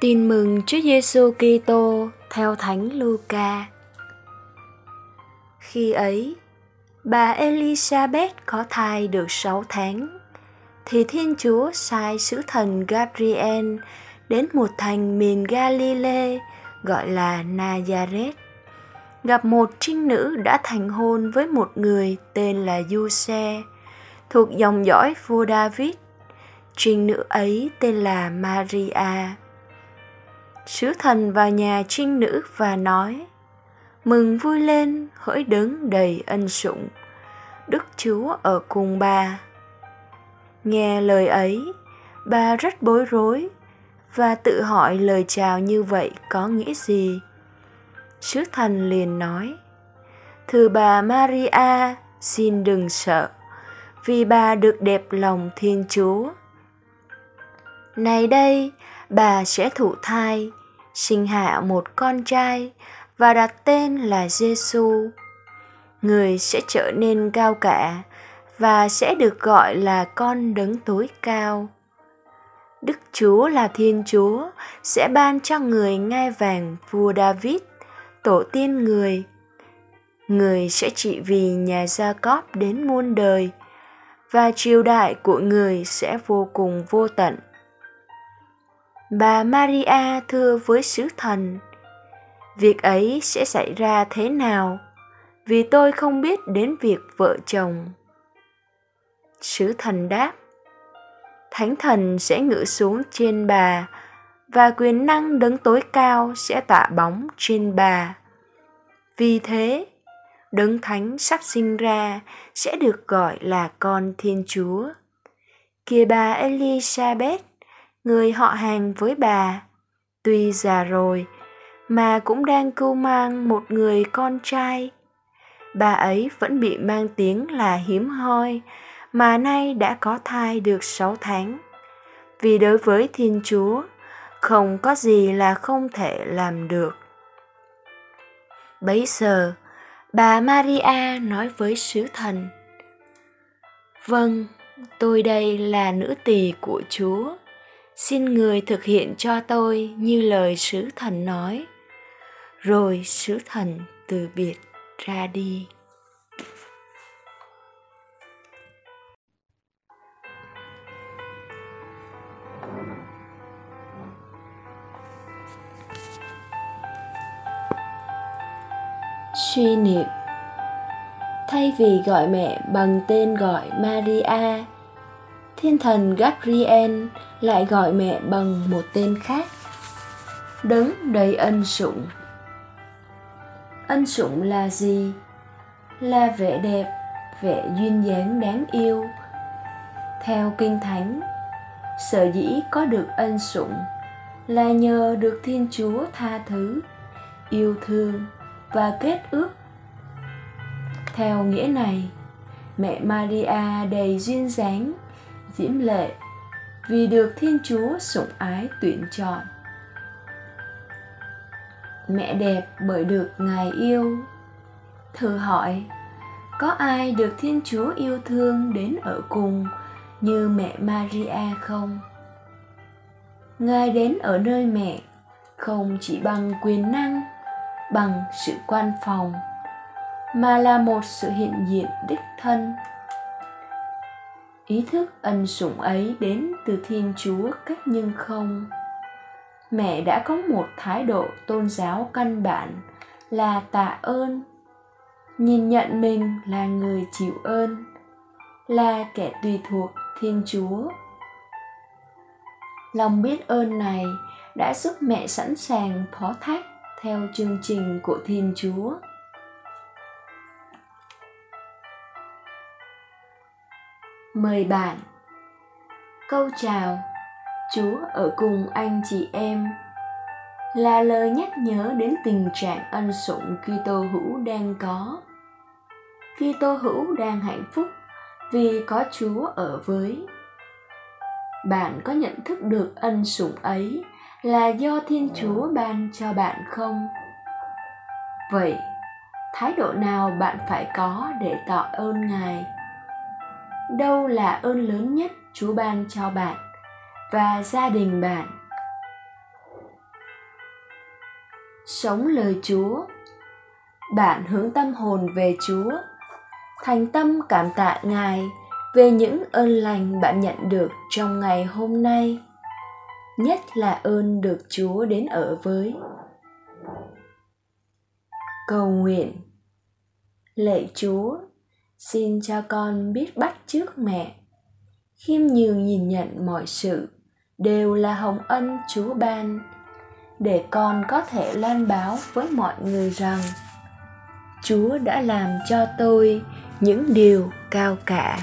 Tin mừng Chúa Giêsu Kitô theo Thánh Luca. Khi ấy, bà Elizabeth có thai được 6 tháng, thì Thiên Chúa sai sứ thần Gabriel đến một thành miền Galilee gọi là Nazareth, gặp một trinh nữ đã thành hôn với một người tên là Giuse, thuộc dòng dõi vua David. Trinh nữ ấy tên là Maria sứ thần vào nhà trinh nữ và nói, mừng vui lên, hỡi đấng đầy ân sủng, đức chúa ở cùng bà. Nghe lời ấy, bà rất bối rối và tự hỏi lời chào như vậy có nghĩa gì. Sứ thần liền nói, thưa bà maria, xin đừng sợ, vì bà được đẹp lòng thiên chúa. Này đây, bà sẽ thụ thai sinh hạ một con trai và đặt tên là Giêsu. Người sẽ trở nên cao cả và sẽ được gọi là con đấng tối cao. Đức Chúa là Thiên Chúa sẽ ban cho người ngai vàng vua David, tổ tiên người. Người sẽ trị vì nhà Gia Cóp đến muôn đời và triều đại của người sẽ vô cùng vô tận bà Maria thưa với sứ thần, việc ấy sẽ xảy ra thế nào? Vì tôi không biết đến việc vợ chồng. Sứ thần đáp, Thánh thần sẽ ngự xuống trên bà và quyền năng đấng tối cao sẽ tạ bóng trên bà. Vì thế, đấng thánh sắp sinh ra sẽ được gọi là con Thiên Chúa. Kìa bà Elizabeth người họ hàng với bà. Tuy già rồi, mà cũng đang cưu mang một người con trai. Bà ấy vẫn bị mang tiếng là hiếm hoi, mà nay đã có thai được sáu tháng. Vì đối với thiên chúa, không có gì là không thể làm được. Bấy giờ, bà maria nói với sứ thần vâng tôi đây là nữ tỳ của chúa xin người thực hiện cho tôi như lời sứ thần nói. Rồi sứ thần từ biệt ra đi. Suy niệm. Thay vì gọi mẹ bằng tên gọi maria, thiên thần gabriel lại gọi mẹ bằng một tên khác. Đấng đầy ân sủng. Ân sủng là gì? Là vẻ đẹp, vẻ duyên dáng đáng yêu. Theo kinh thánh, sở dĩ có được ân sủng là nhờ được thiên chúa tha thứ, yêu thương và kết ước. Theo nghĩa này, mẹ maria đầy duyên dáng, diễm lệ vì được Thiên Chúa sủng ái tuyển chọn. Mẹ đẹp bởi được Ngài yêu. Thử hỏi, có ai được Thiên Chúa yêu thương đến ở cùng như mẹ Maria không? Ngài đến ở nơi mẹ không chỉ bằng quyền năng, bằng sự quan phòng, mà là một sự hiện diện đích thân ý thức ân sủng ấy đến từ thiên chúa cách nhưng không. Mẹ đã có một thái độ tôn giáo căn bản là tạ ơn, nhìn nhận mình là người chịu ơn, là kẻ tùy thuộc thiên chúa. Lòng biết ơn này đã giúp mẹ sẵn sàng phó thác theo chương trình của thiên chúa. Mời bạn câu chào chúa ở cùng anh chị em là lời nhắc nhớ đến tình trạng ân sủng Kitô hữu đang có. Kitô hữu đang hạnh phúc vì có Chúa ở với. Bạn có nhận thức được ân sủng ấy là do Thiên Chúa ban cho bạn không? Vậy, thái độ nào bạn phải có để tỏ ơn Ngài? Đâu là ơn lớn nhất Chúa ban cho bạn và gia đình bạn? Sống lời Chúa Bạn hướng tâm hồn về Chúa Thành tâm cảm tạ Ngài về những ơn lành bạn nhận được trong ngày hôm nay nhất là ơn được Chúa đến ở với. Cầu nguyện Lạy Chúa, xin cho con biết bắt trước mẹ, khiêm nhường nhìn nhận mọi sự đều là hồng ân Chúa ban, để con có thể loan báo với mọi người rằng Chúa đã làm cho tôi những điều cao cả.